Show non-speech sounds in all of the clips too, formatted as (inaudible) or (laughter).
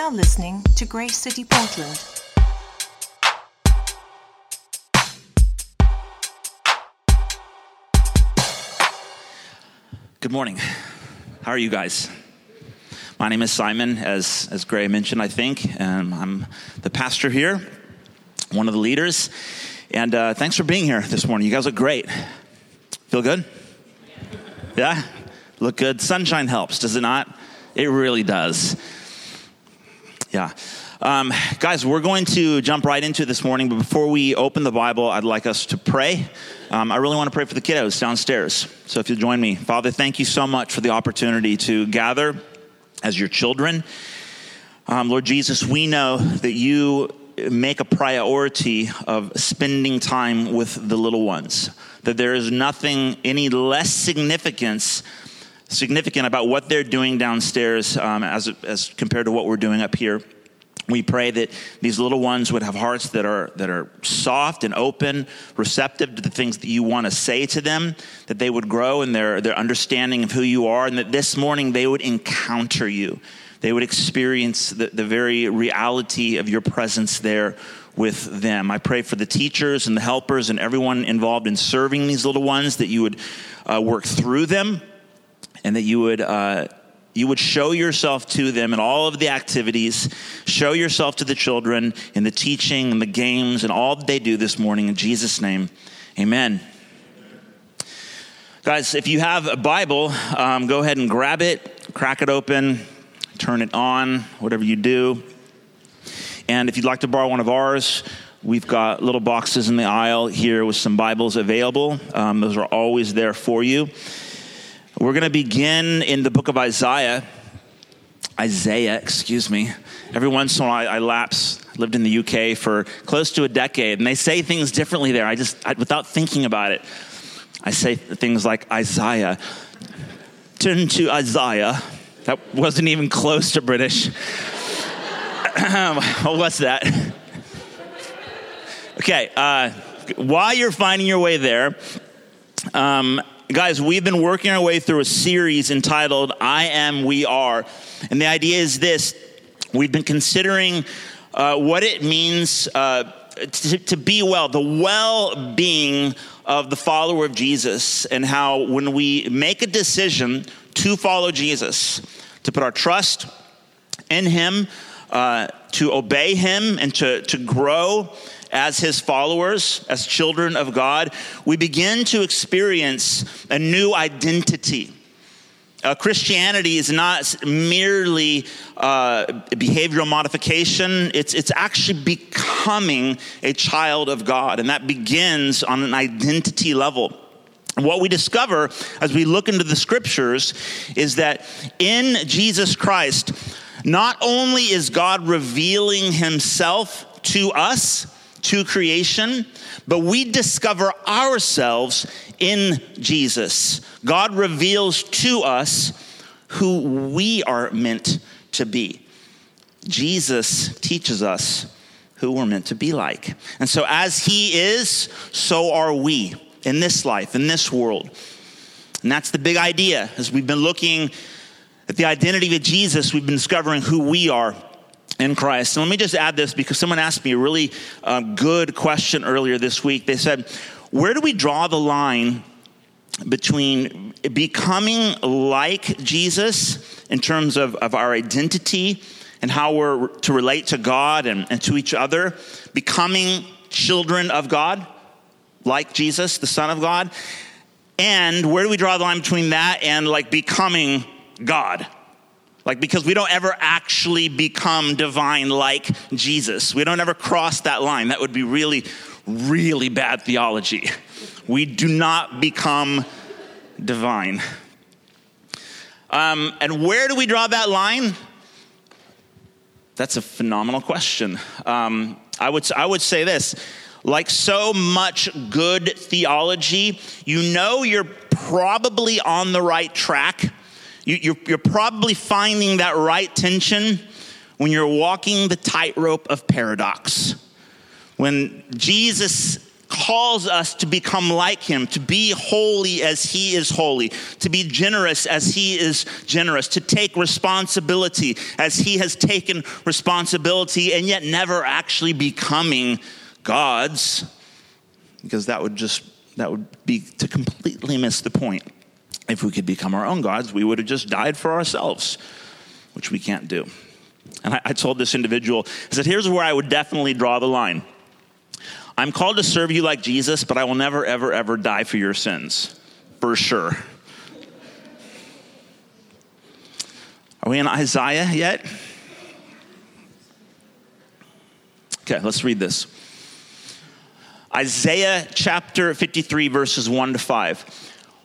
now listening to Grace City Portland. Good morning. How are you guys? My name is Simon, as, as Gray mentioned, I think. and I'm the pastor here, one of the leaders. And uh, thanks for being here this morning. You guys look great. Feel good? Yeah? Look good. Sunshine helps, does it not? It really does. Yeah. Um, guys, we're going to jump right into this morning, but before we open the Bible, I'd like us to pray. Um, I really want to pray for the kiddos downstairs. So if you'll join me. Father, thank you so much for the opportunity to gather as your children. Um, Lord Jesus, we know that you make a priority of spending time with the little ones, that there is nothing any less significance significant about what they're doing downstairs um, as, as compared to what we're doing up here. We pray that these little ones would have hearts that are, that are soft and open, receptive to the things that you want to say to them, that they would grow in their, their understanding of who you are, and that this morning they would encounter you. They would experience the, the very reality of your presence there with them. I pray for the teachers and the helpers and everyone involved in serving these little ones that you would uh, work through them and that you would. Uh, you would show yourself to them in all of the activities, show yourself to the children in the teaching and the games and all that they do this morning. In Jesus' name, amen. Guys, if you have a Bible, um, go ahead and grab it, crack it open, turn it on, whatever you do. And if you'd like to borrow one of ours, we've got little boxes in the aisle here with some Bibles available. Um, those are always there for you. We're going to begin in the book of Isaiah. Isaiah, excuse me. Every once in a while, I, I lapse. I lived in the UK for close to a decade, and they say things differently there. I just, I, without thinking about it, I say things like Isaiah. Turn to Isaiah. That wasn't even close to British. What's that? Okay, uh, while you're finding your way there, um, Guys, we've been working our way through a series entitled I Am, We Are. And the idea is this we've been considering uh, what it means uh, to, to be well, the well being of the follower of Jesus, and how when we make a decision to follow Jesus, to put our trust in Him, uh, to obey Him, and to, to grow as his followers, as children of God, we begin to experience a new identity. Uh, Christianity is not merely uh, behavioral modification, it's, it's actually becoming a child of God, and that begins on an identity level. What we discover as we look into the scriptures is that in Jesus Christ, not only is God revealing himself to us, to creation, but we discover ourselves in Jesus. God reveals to us who we are meant to be. Jesus teaches us who we're meant to be like. And so, as He is, so are we in this life, in this world. And that's the big idea. As we've been looking at the identity of Jesus, we've been discovering who we are in Christ. And let me just add this because someone asked me a really uh, good question earlier this week. They said, Where do we draw the line between becoming like Jesus in terms of, of our identity and how we're to relate to God and, and to each other, becoming children of God, like Jesus, the Son of God? And where do we draw the line between that and like becoming God? Like, because we don't ever actually become divine like Jesus. We don't ever cross that line. That would be really, really bad theology. We do not become divine. Um, and where do we draw that line? That's a phenomenal question. Um, I, would, I would say this like so much good theology, you know you're probably on the right track you, are probably finding that right tension when you're walking the tightrope of paradox. When Jesus calls us to become like him, to be holy as he is holy, to be generous as he is generous, to take responsibility as he has taken responsibility, and yet never actually becoming God's, because that would just that would be to completely miss the point. If we could become our own gods, we would have just died for ourselves, which we can't do. And I, I told this individual, I said, here's where I would definitely draw the line. I'm called to serve you like Jesus, but I will never, ever, ever die for your sins. For sure. Are we in Isaiah yet? Okay, let's read this. Isaiah chapter 53, verses 1 to 5.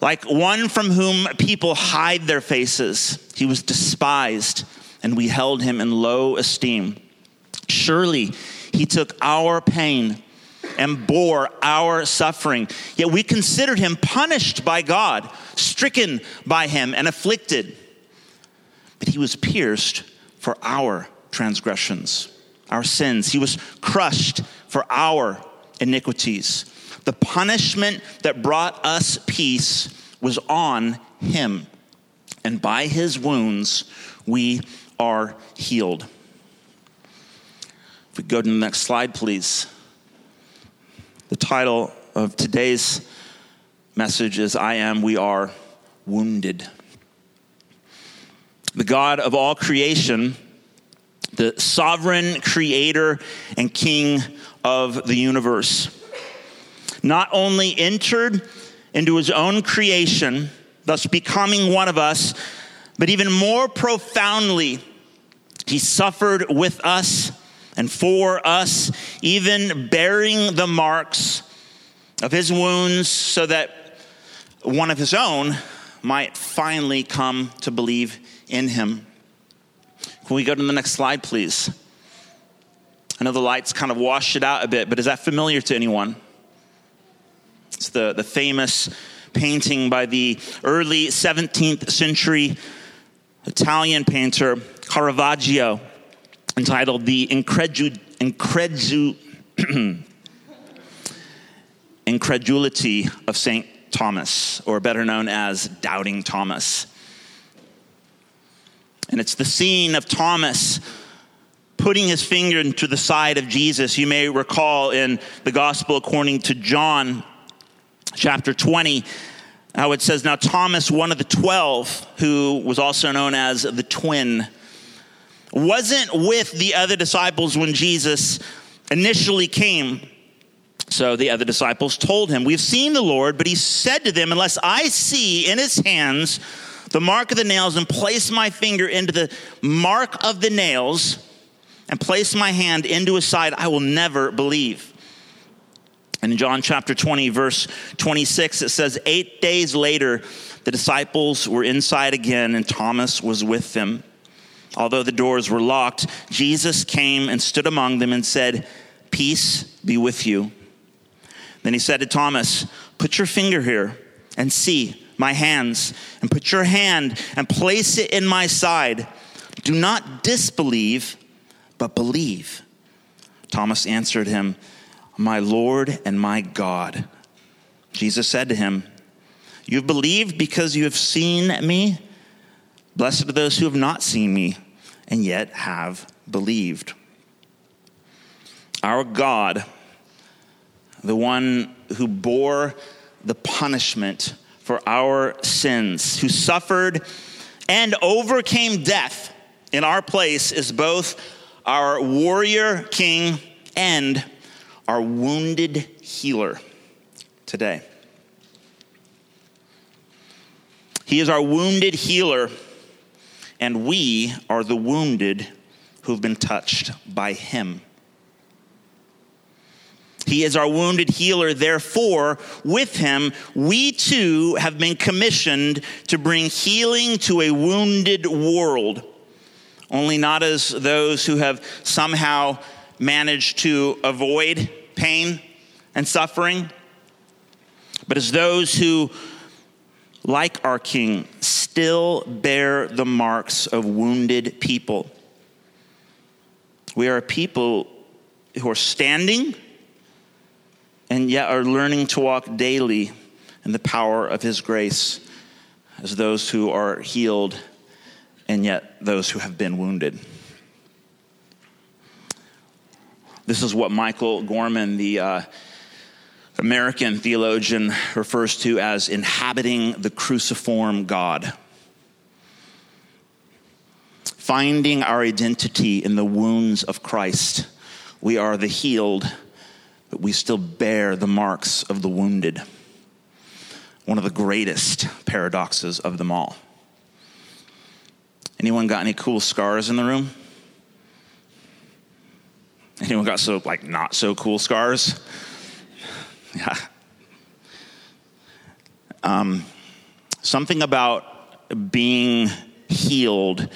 Like one from whom people hide their faces, he was despised, and we held him in low esteem. Surely he took our pain and bore our suffering. Yet we considered him punished by God, stricken by him, and afflicted. But he was pierced for our transgressions, our sins. He was crushed for our iniquities. The punishment that brought us peace was on him, and by his wounds we are healed. If we go to the next slide, please. The title of today's message is I Am, We Are Wounded. The God of all creation, the sovereign creator and king of the universe, not only entered into his own creation, thus becoming one of us, but even more profoundly, he suffered with us and for us, even bearing the marks of his wounds, so that one of his own might finally come to believe in him. Can we go to the next slide, please? I know the lights kind of washed it out a bit, but is that familiar to anyone? It's the, the famous painting by the early 17th century Italian painter Caravaggio entitled The Incredu- Incredu- (clears throat) Incredulity of St. Thomas, or better known as Doubting Thomas. And it's the scene of Thomas putting his finger into the side of Jesus. You may recall in the Gospel according to John, chapter 20, how it says, Now Thomas, one of the twelve, who was also known as the twin, wasn't with the other disciples when Jesus initially came. So the other disciples told him, We've seen the Lord, but he said to them, Unless I see in his hands the mark of the nails and place my finger into the mark of the nails and place my hand into his side, I will never believe. And in John chapter 20, verse 26, it says, Eight days later, the disciples were inside again, and Thomas was with them. Although the doors were locked, Jesus came and stood among them and said, Peace be with you. Then he said to Thomas, Put your finger here and see my hands, and put your hand and place it in my side. Do not disbelieve, but believe. Thomas answered him, my Lord and my God. Jesus said to him, You have believed because you have seen me? Blessed are those who have not seen me and yet have believed. Our God, the one who bore the punishment for our sins, who suffered and overcame death in our place, is both our warrior king and our wounded healer today. He is our wounded healer, and we are the wounded who've been touched by him. He is our wounded healer. Therefore, with him, we too have been commissioned to bring healing to a wounded world. Only not as those who have somehow managed to avoid pain and suffering, but as those who, like our King, still bear the marks of wounded people. We are a people who are standing and yet are learning to walk daily in the power of His grace as those who are healed and yet those who have been wounded. This is what Michael Gorman, the uh, American theologian, refers to as inhabiting the cruciform God. Finding our identity in the wounds of Christ. We are the healed, but we still bear the marks of the wounded. One of the greatest paradoxes of them all. Anyone got any cool scars in the room? Anyone got so like not so cool scars? Yeah. Um, something about being healed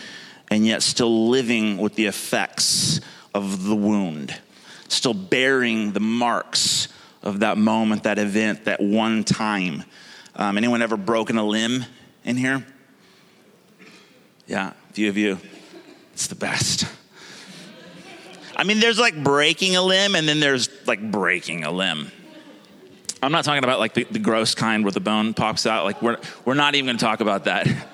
and yet still living with the effects of the wound, still bearing the marks of that moment, that event, that one time. Um, anyone ever broken a limb in here? Yeah, a few of you. It's the best. I mean, there's like breaking a limb, and then there's like breaking a limb. I'm not talking about like the, the gross kind where the bone pops out. Like, we're, we're not even to talk about that. (laughs)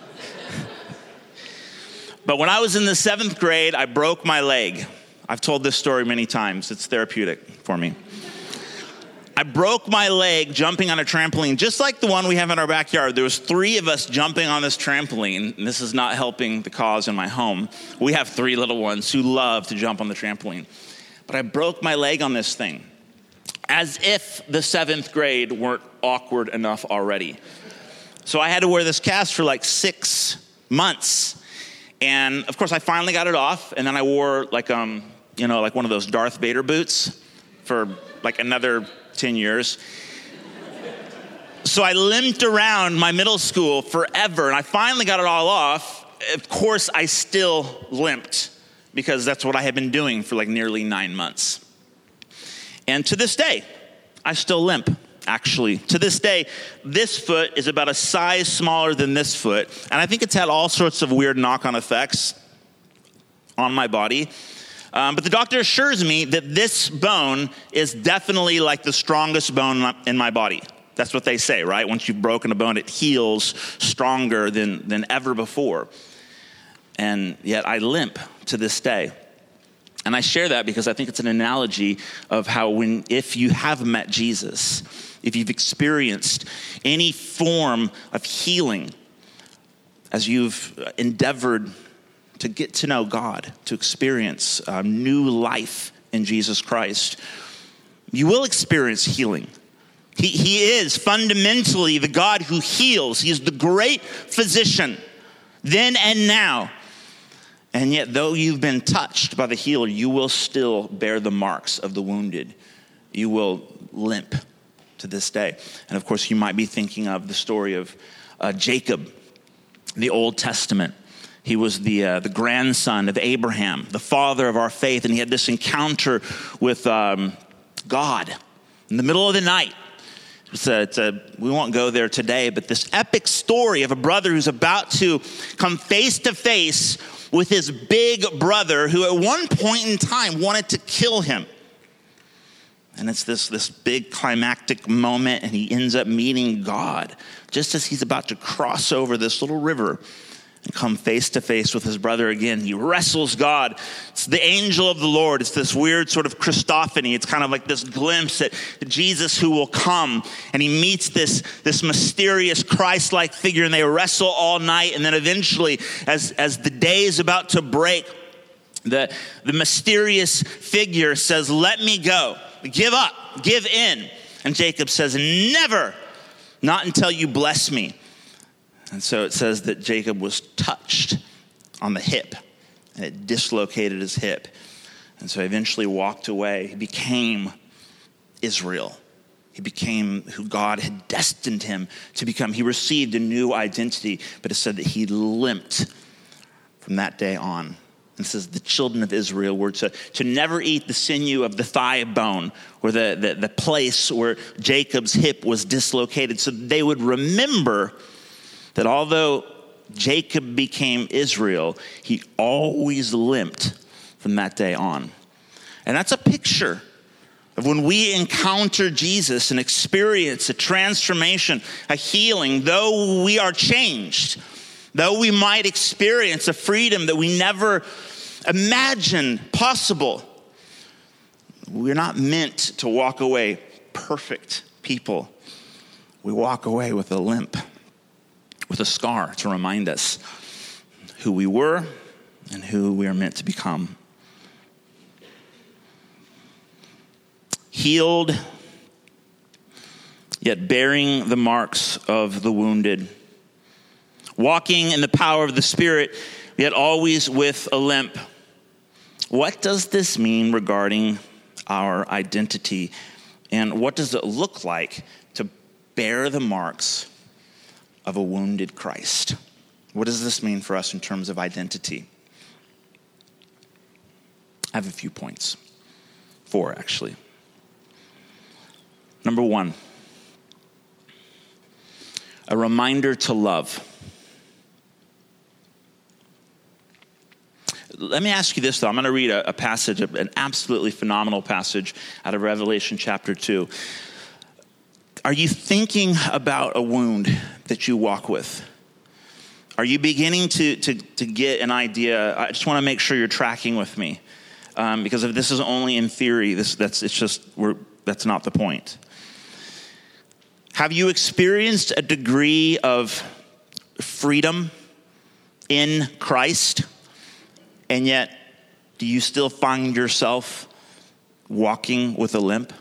but when I was in the seventh grade, I broke my leg. I've told this story many times, it's therapeutic for me. I broke my leg jumping on a trampoline, just like the one we have in our backyard. There was three of us jumping on this trampoline, and this is not helping the cause in my home. We have three little ones who love to jump on the trampoline. But I broke my leg on this thing, as if the seventh grade weren't awkward enough already. So I had to wear this cast for like six months. And of course, I finally got it off, and then I wore like, um, you know, like one of those Darth Vader boots for like another 10 years. So I limped around my middle school forever, and I finally got it all off. Of course, I still limped because that's what I had been doing for like nearly nine months. And to this day, I still limp, actually. To this day, this foot is about a size smaller than this foot, and I think it's had all sorts of weird knock on effects on my body. Um, but the doctor assures me that this bone is definitely like the strongest bone in my body. That's what they say, right? Once you've broken a bone, it heals stronger than, than ever before. And yet I limp to this day. And I share that because I think it's an analogy of how, when, if you have met Jesus, if you've experienced any form of healing, as you've endeavored to get to know God, to experience um, new life in Jesus Christ, you will experience healing. He, he is fundamentally the God who heals. He is the great physician, then and now. And yet, though you've been touched by the healer, you will still bear the marks of the wounded. You will limp to this day. And of course, you might be thinking of the story of uh, Jacob, the Old Testament. He was the, uh, the grandson of Abraham, the father of our faith, and he had this encounter with um, God in the middle of the night. It's a, it's a, we won't go there today, but this epic story of a brother who's about to come face to face with his big brother who at one point in time wanted to kill him. And it's this, this big climactic moment, and he ends up meeting God just as he's about to cross over this little river and come face to face with his brother again. He wrestles God. It's the angel of the Lord. It's this weird sort of Christophany. It's kind of like this glimpse at Jesus who will come. And he meets this, this mysterious Christ like figure, and they wrestle all night. And then eventually, as, as the day is about to break, the, the mysterious figure says, Let me go. Give up. Give in. And Jacob says, Never. Not until you bless me. And so it says that Jacob was touched on the hip, and it dislocated his hip. And so he eventually walked away. He became Israel. He became who God had destined him to become. He received a new identity, but it said that he limped from that day on. And says the children of Israel were to, to never eat the sinew of the thigh bone or the, the, the place where Jacob's hip was dislocated. So they would remember that although Jacob became Israel, he always limped from that day on. And that's a picture of when we encounter Jesus and experience a transformation, a healing, though we are changed, though we might experience a freedom that we never imagined possible, we're not meant to walk away perfect people. We walk away with a limp, with a scar to remind us who we were and who we are meant to become. healed, yet bearing the marks of the wounded, walking in the power of the Spirit, yet always with a limp. What does this mean regarding our identity? And what does it look like to bear the marks of a wounded Christ? What does this mean for us in terms of identity? I have a few points. Four, actually. Number one, a reminder to love. Let me ask you this, though. I'm going to read a, a, passage, an absolutely phenomenal passage out of Revelation chapter 2. Are you thinking about a wound that you walk with? Are you beginning to, to, to get an idea? I just want to make sure you're tracking with me. Um, because if this is only in theory, this, that's, it's just, we're, that's not the point. Have you experienced a degree of freedom in Christ? And yet, do you still find yourself walking with a limp?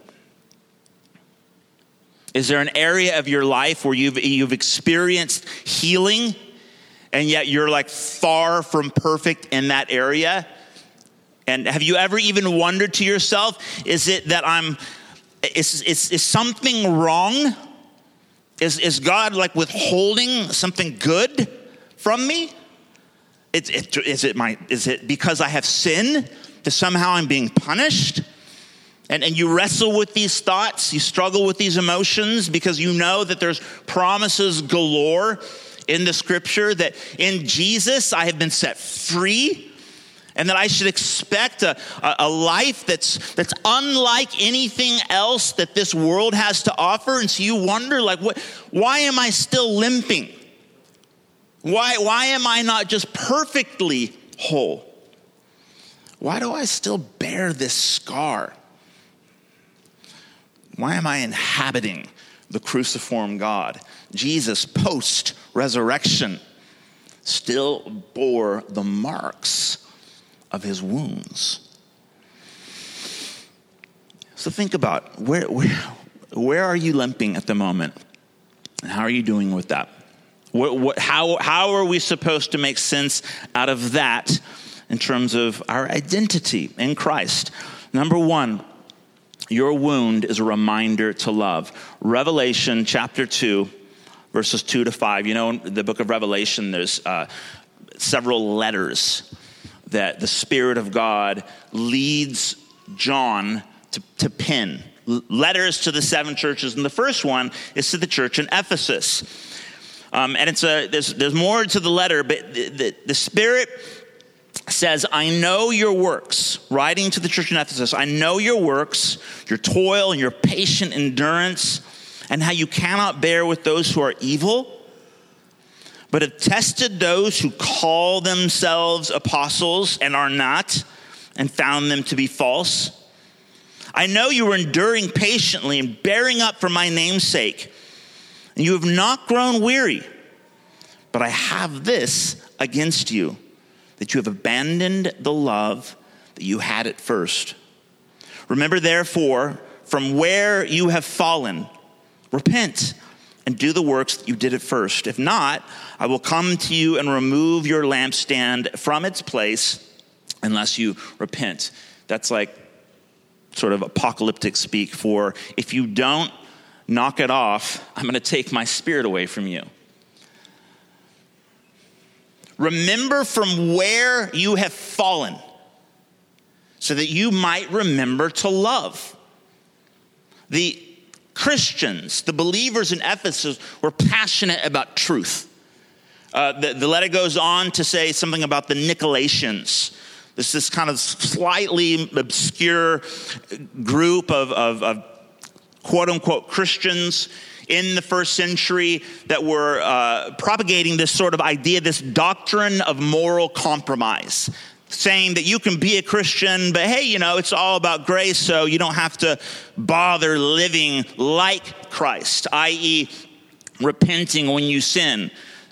Is there an area of your life where you've, you've experienced healing and yet you're like far from perfect in that area? And have you ever even wondered to yourself, is it that I'm, is, is, is something wrong? Is, is God like withholding something good from me? It, it, is, it my, is it because I have sin that somehow I'm being punished? And, and you wrestle with these thoughts, you struggle with these emotions because you know that there's promises galore in the scripture that in Jesus I have been set free and that I should expect a, a, life that's, that's unlike anything else that this world has to offer. And so you wonder, like, what, why am I still limping? Why, why am I not just perfectly whole? Why do I still bear this scar? Why am I inhabiting the cruciform God? Jesus, post resurrection, still bore the marks of his wounds. So think about where, where, where are you limping at the moment? And how are you doing with that? What, what, how, how are we supposed to make sense out of that in terms of our identity in Christ? Number one, your wound is a reminder to love. Revelation chapter 2, verses 2 to 5. You know, in the book of Revelation, there's uh, several letters that the Spirit of God leads John to, to pen letters to the seven churches. And the first one is to the church in Ephesus. Um, and it's a, there's, there's more to the letter, but the, the, the Spirit says, I know your works, writing to the church in Ephesus, I know your works, your toil and your patient endurance, and how you cannot bear with those who are evil but have tested those who call themselves apostles and are not, and found them to be false. I know you are enduring patiently and bearing up for my name's sake, and you have not grown weary. But I have this against you that you have abandoned the love that you had at first. Remember, therefore, from where you have fallen, repent and do the works that you did at first. If not, I will come to you and remove your lampstand from its place unless you repent. That's like sort of apocalyptic speak for if you don't knock it off, I'm going to take my spirit away from you. Remember from where you have fallen so that you might remember to love. The Christians, the believers in Ephesus, were passionate about truth. Uh, the, the, letter goes on to say something about the Nicolaitans. This this kind of slightly obscure group of, of, of quote unquote Christians in the first century that were uh, propagating this sort of idea, this doctrine of moral compromise. Saying that you can be a Christian, but hey, you know, it's all about grace, so you don't have to bother living like Christ, i.e., repenting when you sin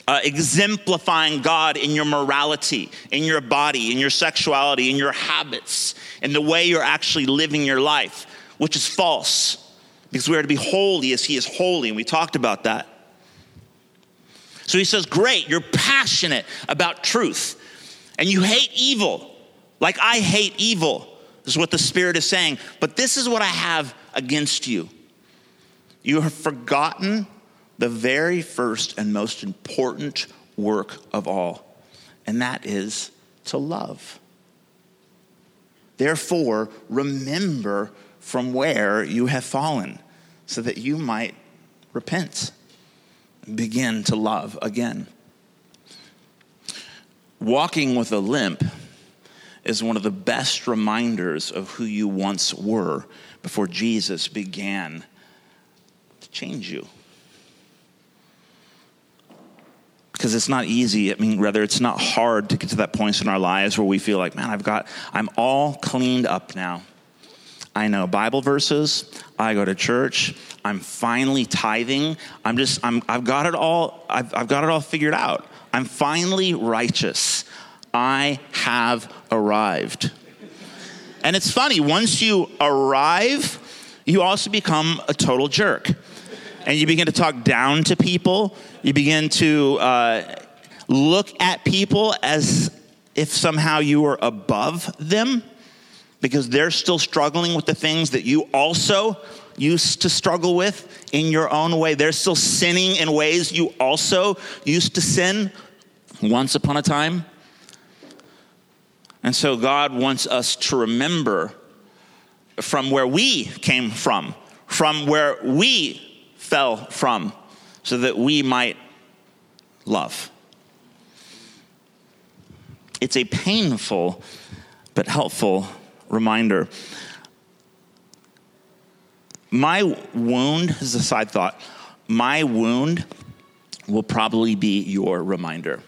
uh, exemplifying God in your morality, in your body, in your sexuality, in your habits, in the way you're actually living your life, which is false because we are to be holy as He is holy, and we talked about that. So he says, Great, you're passionate about truth, and you hate evil, like I hate evil, is what the Spirit is saying. But this is what I have against you. You have forgotten the very first and most important work of all, and that is to love. Therefore, remember from where you have fallen, so that you might repent begin to love again. Walking with a limp is one of the best reminders of who you once were before Jesus began to change you because it's not easy. I mean, rather, it's not hard to get to that point in our lives where we feel like, man, I've got, I'm all cleaned up now. I know Bible verses. I go to church. I'm finally tithing. I'm just, I'm, I've got it all, I've, I've got it all figured out. I'm finally righteous. I have arrived. And it's funny, once you arrive, you also become a total jerk and you begin to talk down to people. You begin to uh, look at people as if somehow you are above them because they're still struggling with the things that you also used to struggle with in your own way. They're still sinning in ways you also used to sin once upon a time. And so God wants us to remember from where we came from, from where we fell from, so that we might love. It's a painful but helpful reminder. My wound, is a side thought, my wound will probably be your reminder.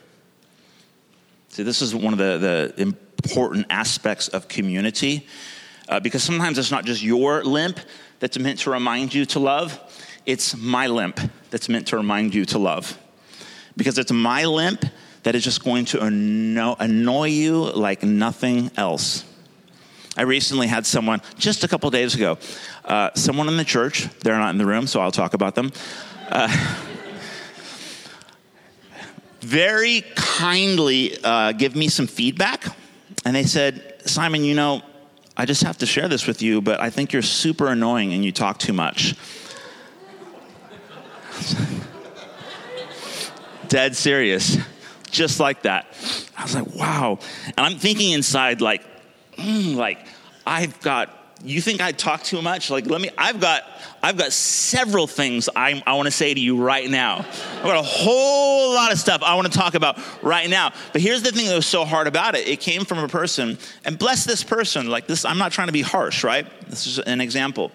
See, this is one of the, the important aspects of community uh, because sometimes it's not just your limp that's meant to remind you to love, it's my limp that's meant to remind you to love. Because it's my limp that is just going to annoy you like nothing else. I recently had someone, just a couple days ago, uh, someone in the church, they're not in the room, so I'll talk about them. Uh, (laughs) very kindly uh, give me some feedback. And they said, Simon, you know, I just have to share this with you, but I think you're super annoying and you talk too much. (laughs) Dead serious. Just like that. I was like, wow. And I'm thinking inside, like, mm, like, I've got you think I talk too much? Like, let me, I've got, I've got several things I, I want to say to you right now. I've got a whole lot of stuff I want to talk about right now. But here's the thing that was so hard about it. It came from a person, and bless this person, like this, I'm not trying to be harsh, right? This is an example.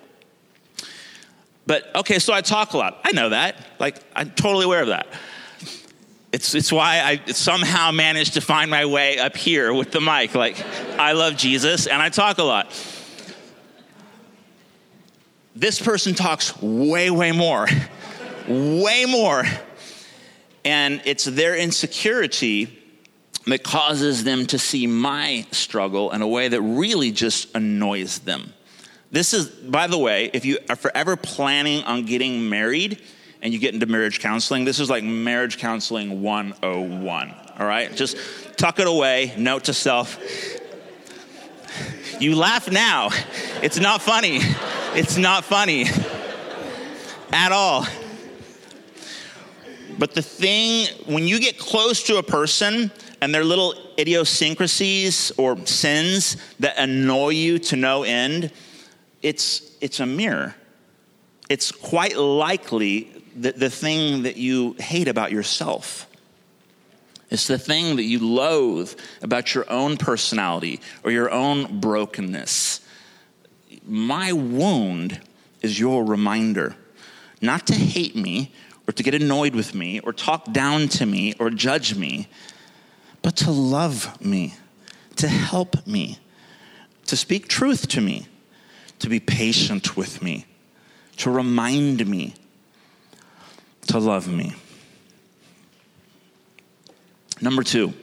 But okay, so I talk a lot. I know that. Like, I'm totally aware of that. It's, it's why I somehow managed to find my way up here with the mic. Like, I love Jesus and I talk a lot. This person talks way, way more. way more. And it's their insecurity that causes them to see my struggle in a way that really just annoys them. This is, by the way, if you are forever planning on getting married and you get into marriage counseling, this is like marriage counseling 101. All right? Just tuck it away, note to self. You laugh now. It's not funny. It's not funny at all. But the thing, when you get close to a person and their little idiosyncrasies or sins that annoy you to no end, it's, it's a mirror. It's quite likely the, the thing that you hate about yourself. It's the thing that you loathe about your own personality or your own brokenness. My wound is your reminder not to hate me or to get annoyed with me or talk down to me or judge me, but to love me, to help me, to speak truth to me, to be patient with me, to remind me, to love me. Number two,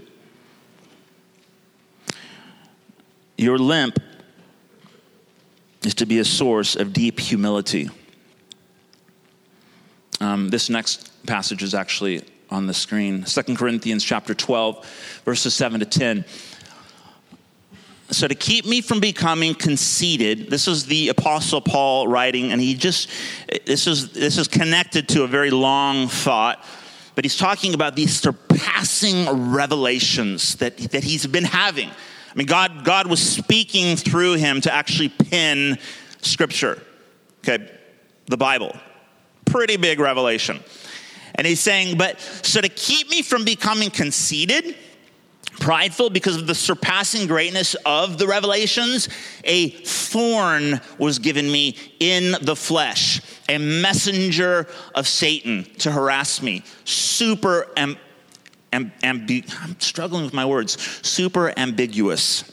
your limp is to be a source of deep humility. Um, this next passage is actually on the screen 2 Corinthians chapter 12, verses 7 to 10. So, to keep me from becoming conceited, this is the Apostle Paul writing, and he just, this is, this is connected to a very long thought, but he's talking about these surpassing revelations that, that he's been having. I mean, God, God was speaking through him to actually pen scripture, okay, the Bible pretty big revelation. And he's saying, but so to keep me from becoming conceited, prideful because of the surpassing greatness of the revelations, a thorn was given me in the flesh, a messenger of Satan to harass me. Super, am, I'm struggling with my words, super ambiguous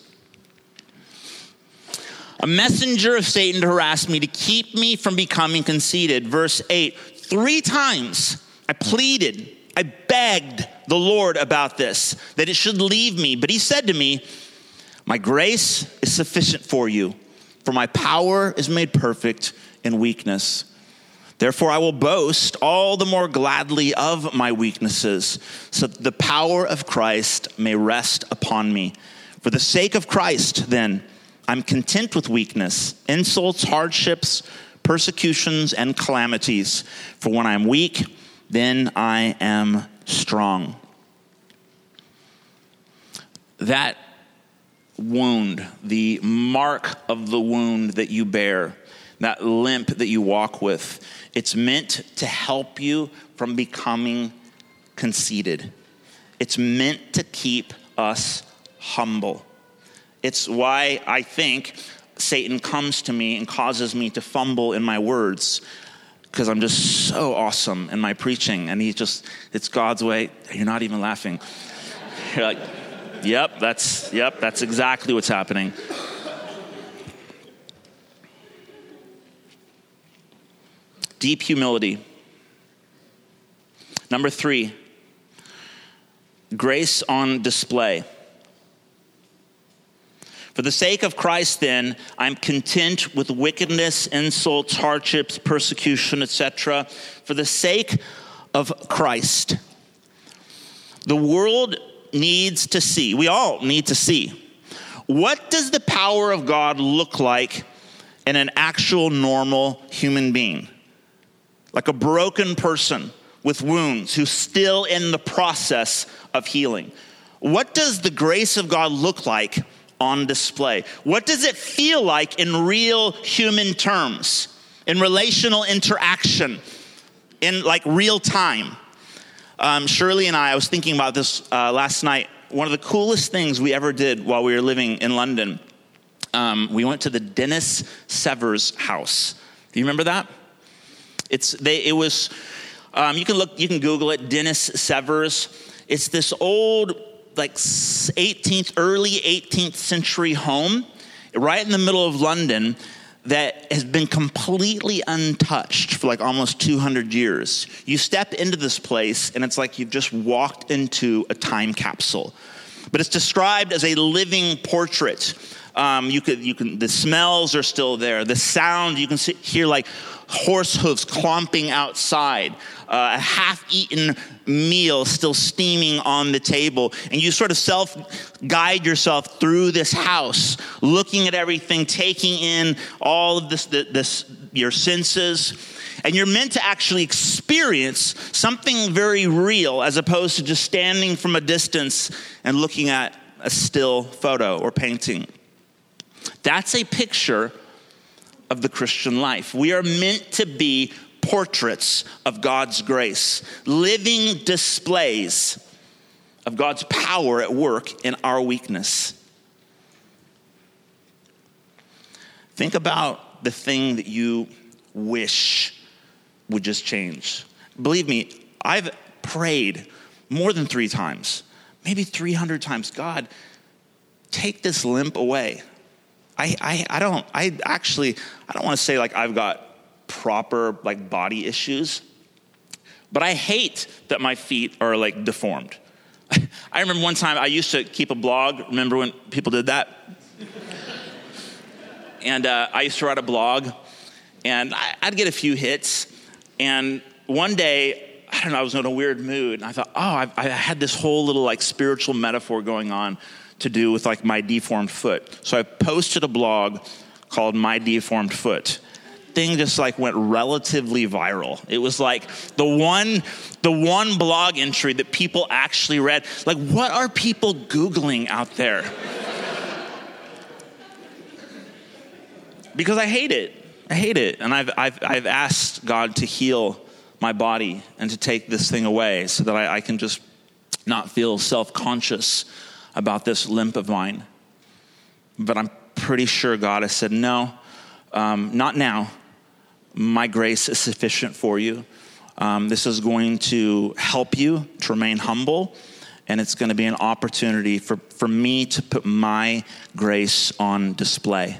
a messenger of Satan to harass me, to keep me from becoming conceited. Verse 8 Three times I pleaded, I begged the Lord about this, that it should leave me. But he said to me, My grace is sufficient for you, for my power is made perfect in weakness. Therefore, I will boast all the more gladly of my weaknesses, so that the power of Christ may rest upon me. For the sake of Christ, then, I'm content with weakness, insults, hardships, persecutions, and calamities. For when I'm weak, then I am strong. That wound, the mark of the wound that you bear, that limp that you walk with, it's meant to help you from becoming conceited. It's meant to keep us humble. It's why I think Satan comes to me and causes me to fumble in my words because I'm just so awesome in my preaching. And he just, it's God's way. You're not even laughing. (laughs) You're like, yep, that's, yep, that's exactly what's happening. Deep humility. Number three, grace on display. For the sake of Christ, then, I'm content with wickedness, insults, hardships, persecution, etc. For the sake of Christ. The world needs to see, we all need to see, what does the power of God look like in an actual normal human being? Like a broken person with wounds who's still in the process of healing. What does the grace of God look like on display. What does it feel like in real human terms, in relational interaction, in like real time? Um, Shirley and I, I was thinking about this uh, last night. One of the coolest things we ever did while we were living in London, um, we went to the Dennis Severs house. Do you remember that? It's they. It was. Um, you can look. You can Google it. Dennis Severs. It's this old like 18th, early 18th century home right in the middle of London that has been completely untouched for like almost 200 years. You step into this place and it's like you've just walked into a time capsule. But it's described as a living portrait Um, you could, you can, the smells are still there. The sound, you can see, hear like horse hooves clomping outside, uh, a half eaten meal still steaming on the table. And you sort of self guide yourself through this house, looking at everything, taking in all of this, this your senses. And you're meant to actually experience something very real as opposed to just standing from a distance and looking at a still photo or painting. That's a picture of the Christian life. We are meant to be portraits of God's grace, living displays of God's power at work in our weakness. Think about the thing that you wish would just change. Believe me, I've prayed more than three times, maybe 300 times God, take this limp away. I, I, I don't, I actually, I don't want to say like I've got proper like body issues, but I hate that my feet are like deformed. (laughs) I remember one time I used to keep a blog. Remember when people did that? (laughs) and uh, I used to write a blog, and I, I'd get a few hits. And one day, I don't know, I was in a weird mood, and I thought, oh, I, I had this whole little like spiritual metaphor going on to do with like my deformed foot. So I posted a blog called My Deformed Foot. Thing just like went relatively viral. It was like the one the one blog entry that people actually read. Like what are people googling out there? because I hate it. I hate it. And I've, I've, I've asked God to heal my body and to take this thing away so that I, I can just not feel self conscious about this limp of mine. But I'm pretty sure God has said, No, um, not now. My grace is sufficient for you. Um, this is going to help you to remain humble, and it's going to be an opportunity for, for me to put my grace on display.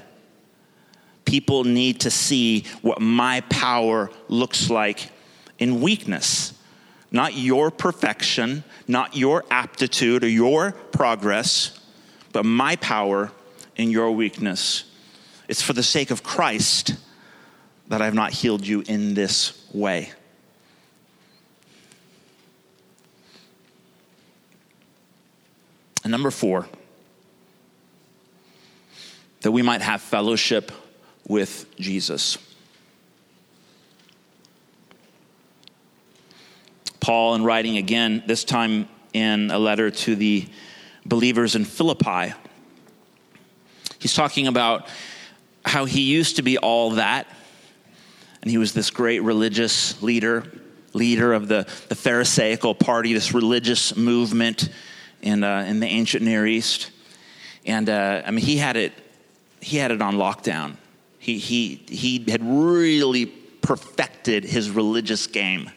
People need to see what my power looks like in weakness not your perfection, not your aptitude or your progress, but my power in your weakness. It's for the sake of Christ that I have not healed you in this way. And number four, that we might have fellowship with Jesus. Paul, in writing again, this time in a letter to the believers in Philippi, he's talking about how he used to be all that, and he was this great religious leader, leader of the, the Pharisaical party, this religious movement in, uh, in the ancient Near East. And uh, I mean, he had it, he had it on lockdown. He, he, he had really perfected his religious game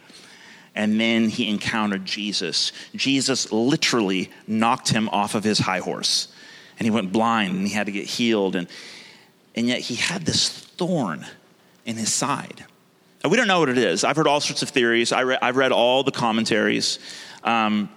and then he encountered Jesus. Jesus literally knocked him off of his high horse, and he went blind and he had to get healed. And, and yet he had this thorn in his side. We don't know what it is. I've heard all sorts of theories, I re- I've read all the commentaries. Um,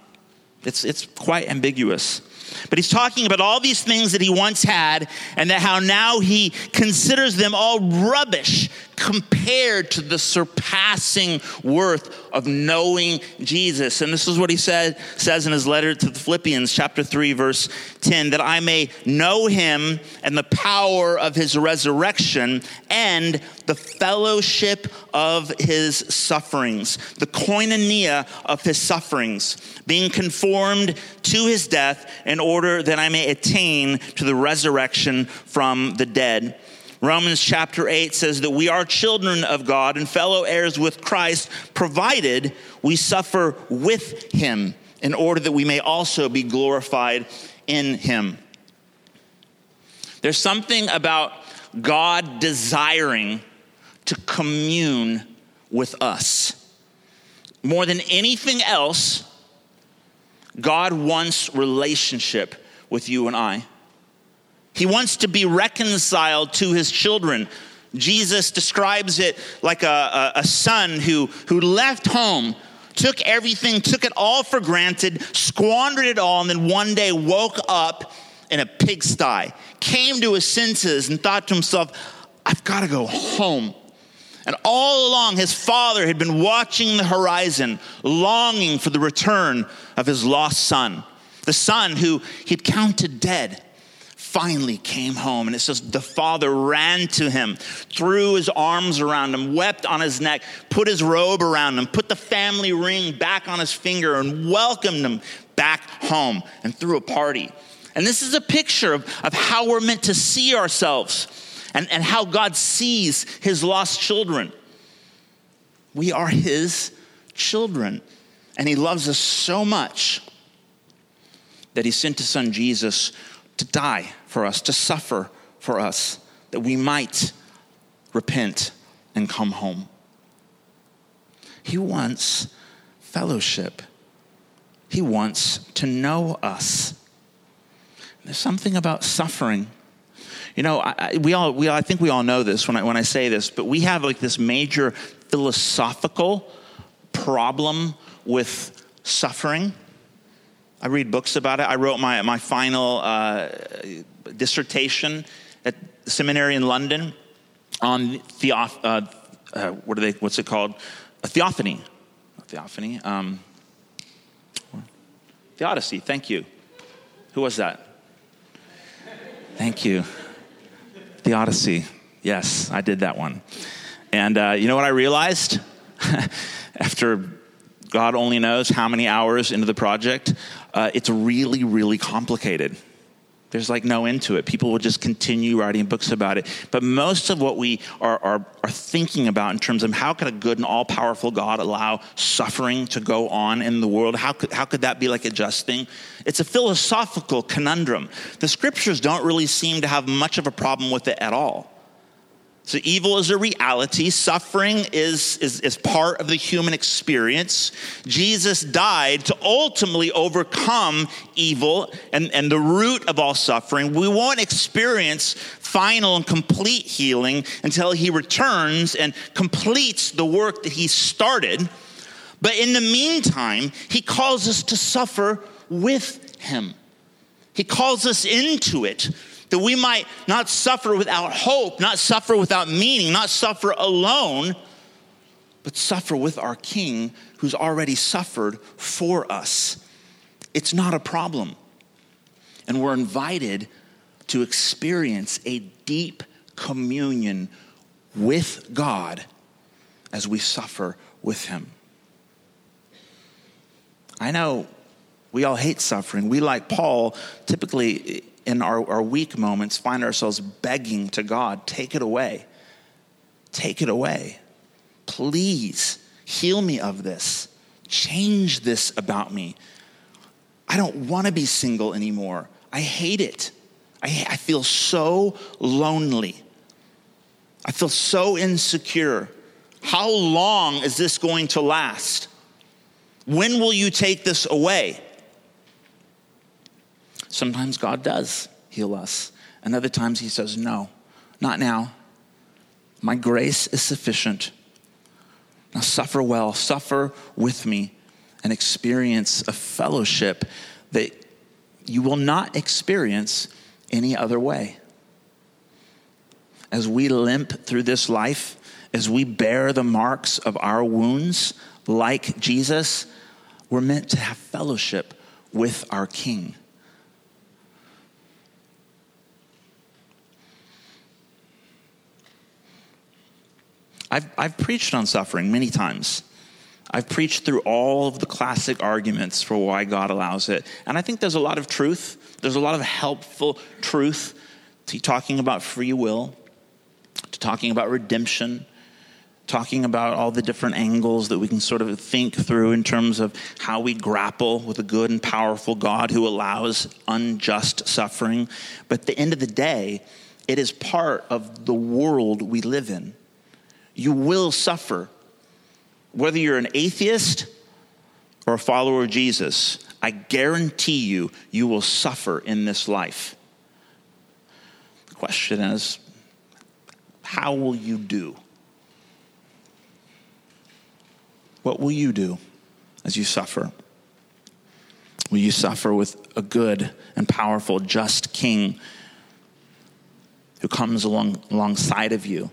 it's, it's quite ambiguous. But he's talking about all these things that he once had and that how now he considers them all rubbish compared to the surpassing worth of knowing Jesus. And this is what he said, says in his letter to the Philippians, chapter 3, verse 10 that I may know him and the power of his resurrection and the fellowship of his sufferings, the koinonia of his sufferings, being conformed to his death in order that I may attain to the resurrection from the dead. Romans chapter 8 says that we are children of God and fellow heirs with Christ, provided we suffer with him in order that we may also be glorified in him. There's something about God desiring to commune with us. More than anything else, God wants relationship with you and I. He wants to be reconciled to his children. Jesus describes it like a, a, a, son who, who left home, took everything, took it all for granted, squandered it all, and then one day woke up in a pigsty, came to his senses and thought to himself, I've got to go home. And all along, his father had been watching the horizon, longing for the return of his lost son, the son who he'd counted dead finally came home. And it says the father ran to him, threw his arms around him, wept on his neck, put his robe around him, put the family ring back on his finger, and welcomed him back home and threw a party. And this is a picture of, of how we're meant to see ourselves and, and how God sees his lost children. We are his children, and he loves us so much that he sent his son Jesus to die for us, to suffer for us, that we might repent and come home. He wants fellowship. He wants to know us. There's something about suffering. You know, I, we all, we, I think we all know this when I, when I say this, but we have like this major philosophical problem with suffering. I read books about it. I wrote my, my final uh, dissertation at the seminary in London on theoph- uh, uh, what are they, what's it called? A theophany. A theophany. Um, Theodicy, thank you. Who was that? Thank you. Theodicy. Yes, I did that one. And uh, you know what I realized? (laughs) After God only knows how many hours into the project, uh, it's really, really complicated. There's like no end to it. People will just continue writing books about it. But most of what we are, are, are thinking about in terms of how could a good and all powerful God allow suffering to go on in the world? How could, how could that be like a just thing? It's a philosophical conundrum. The scriptures don't really seem to have much of a problem with it at all. So, evil is a reality. Suffering is, is, is part of the human experience. Jesus died to ultimately overcome evil and, and the root of all suffering. We won't experience final and complete healing until he returns and completes the work that he started. But in the meantime, he calls us to suffer with him. He calls us into it that we might not suffer without hope, not suffer without meaning, not suffer alone, but suffer with our King who's already suffered for us. It's not a problem. And we're invited to experience a deep communion with God as we suffer with Him. I know we all hate suffering. We, like Paul, typically in our, our weak moments find ourselves begging to God, take it away. Take it away. Please heal me of this. Change this about me. I don't want to be single anymore. I hate it. I, I feel so lonely. I feel so insecure. How long is this going to last? When will you take this away? Sometimes God does heal us, and other times He says, No, not now. My grace is sufficient. Now suffer well, suffer with me, and experience a fellowship that you will not experience any other way. As we limp through this life, as we bear the marks of our wounds, like Jesus, we're meant to have fellowship with our King. I've, I've preached on suffering many times. I've preached through all of the classic arguments for why God allows it. And I think there's a lot of truth. There's a lot of helpful truth to talking about free will, to talking about redemption, talking about all the different angles that we can sort of think through in terms of how we grapple with a good and powerful God who allows unjust suffering. But at the end of the day, it is part of the world we live in you will suffer. Whether you're an atheist or a follower of Jesus, I guarantee you, you will suffer in this life. The question is, how will you do? What will you do as you suffer? Will you suffer with a good and powerful, just king who comes along, alongside of you,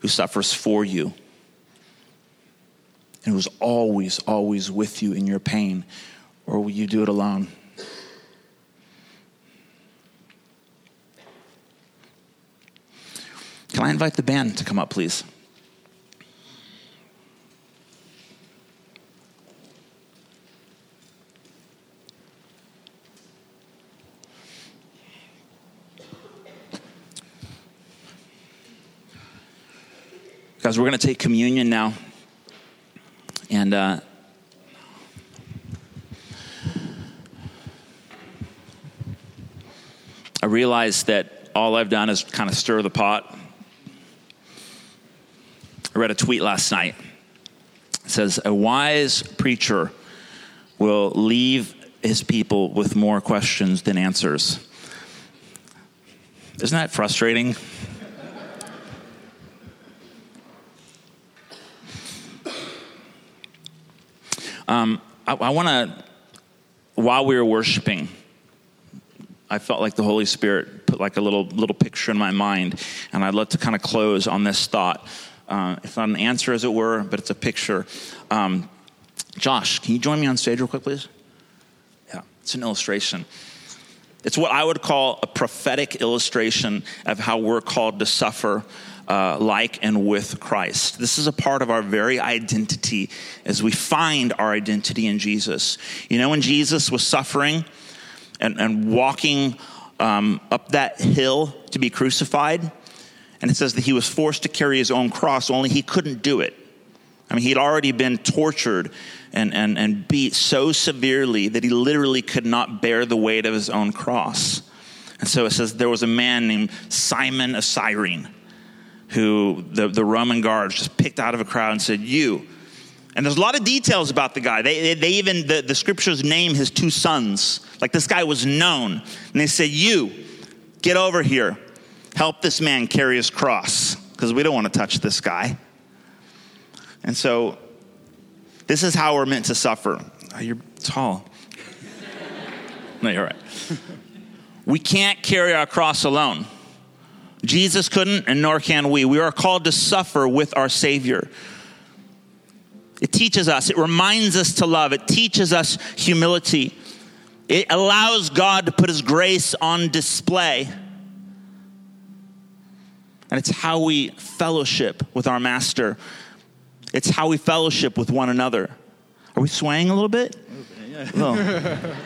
who suffers for you, and who's always, always with you in your pain? Or will you do it alone? Can I invite the band to come up, please? Guys, we're going to take communion now. And uh, I realize that all I've done is kind of stir the pot. I read a tweet last night. It says, A wise preacher will leave his people with more questions than answers. Isn't that frustrating? Um, I, want to, while we were worshiping, I felt like the Holy Spirit put like a little little picture in my mind, and I'd love to kind of close on this thought. Uh, it's not an answer, as it were, but it's a picture. Um, Josh, can you join me on stage real quick, please? Yeah, it's an illustration. It's what I would call a prophetic illustration of how we're called to suffer uh, like and with Christ. This is a part of our very identity as we find our identity in Jesus. You know, when Jesus was suffering and, and walking um, up that hill to be crucified, and it says that he was forced to carry his own cross, only he couldn't do it. I mean, he'd already been tortured and, and, and beat so severely that he literally could not bear the weight of his own cross. And so it says there was a man named Simon of Cyrene who the, the Roman guards just picked out of a crowd and said, You. And there's a lot of details about the guy. They, they even, the, the scriptures name his two sons. Like this guy was known. And they said, You, get over here. Help this man carry his cross because we don't want to touch this guy. And so, this is how we're meant to suffer. Oh, you're tall. (laughs) no, you're right. We can't carry our cross alone. Jesus couldn't, and nor can we. We are called to suffer with our Savior. It teaches us, it reminds us to love, it teaches us humility. It allows God to put His grace on display. And it's how we fellowship with our Master. It's how we fellowship with one another. Are we swaying a little bit? Yeah. Oh. (laughs)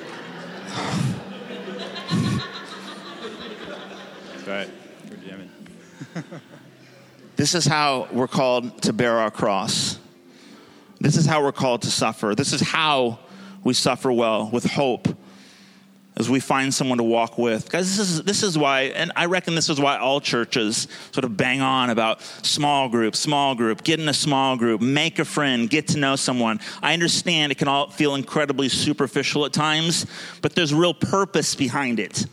That's right. (laughs) This is how we're called to bear our cross. This is how we're called to suffer. This is how we suffer well with hope as we find someone to walk with. Guys, this is, this is why, and I reckon this is why all churches sort of bang on about small group, small group, get in a small group, make a friend, get to know someone. I understand it can all feel incredibly superficial at times, but there's real purpose behind it.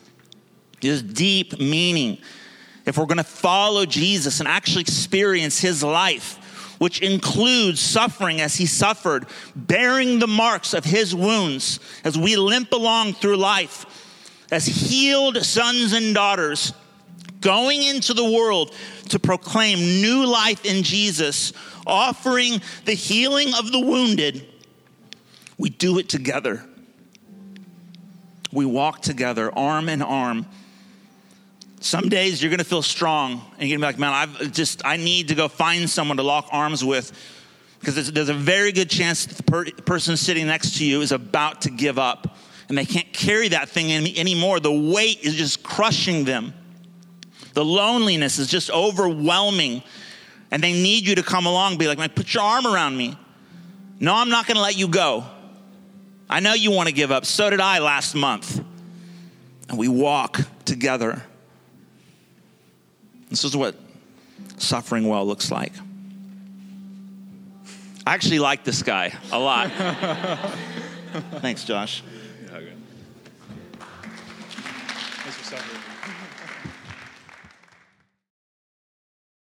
There's deep meaning. If we're going to follow Jesus and actually experience his life, which includes suffering as he suffered, bearing the marks of his wounds as we limp along through life, as healed sons and daughters, going into the world to proclaim new life in Jesus, offering the healing of the wounded, we do it together. We walk together, arm in arm. Some days you're going to feel strong and you're going to be like, man, I've just, I need to go find someone to lock arms with because there's, there's a very good chance that the per- person sitting next to you is about to give up and they can't carry that thing any, anymore. The weight is just crushing them. The loneliness is just overwhelming and they need you to come along be like, man, put your arm around me. No, I'm not going to let you go. I know you want to give up. So did I last month. And we walk together. This is what suffering well looks like. I actually like this guy a lot. (laughs) Thanks, Josh.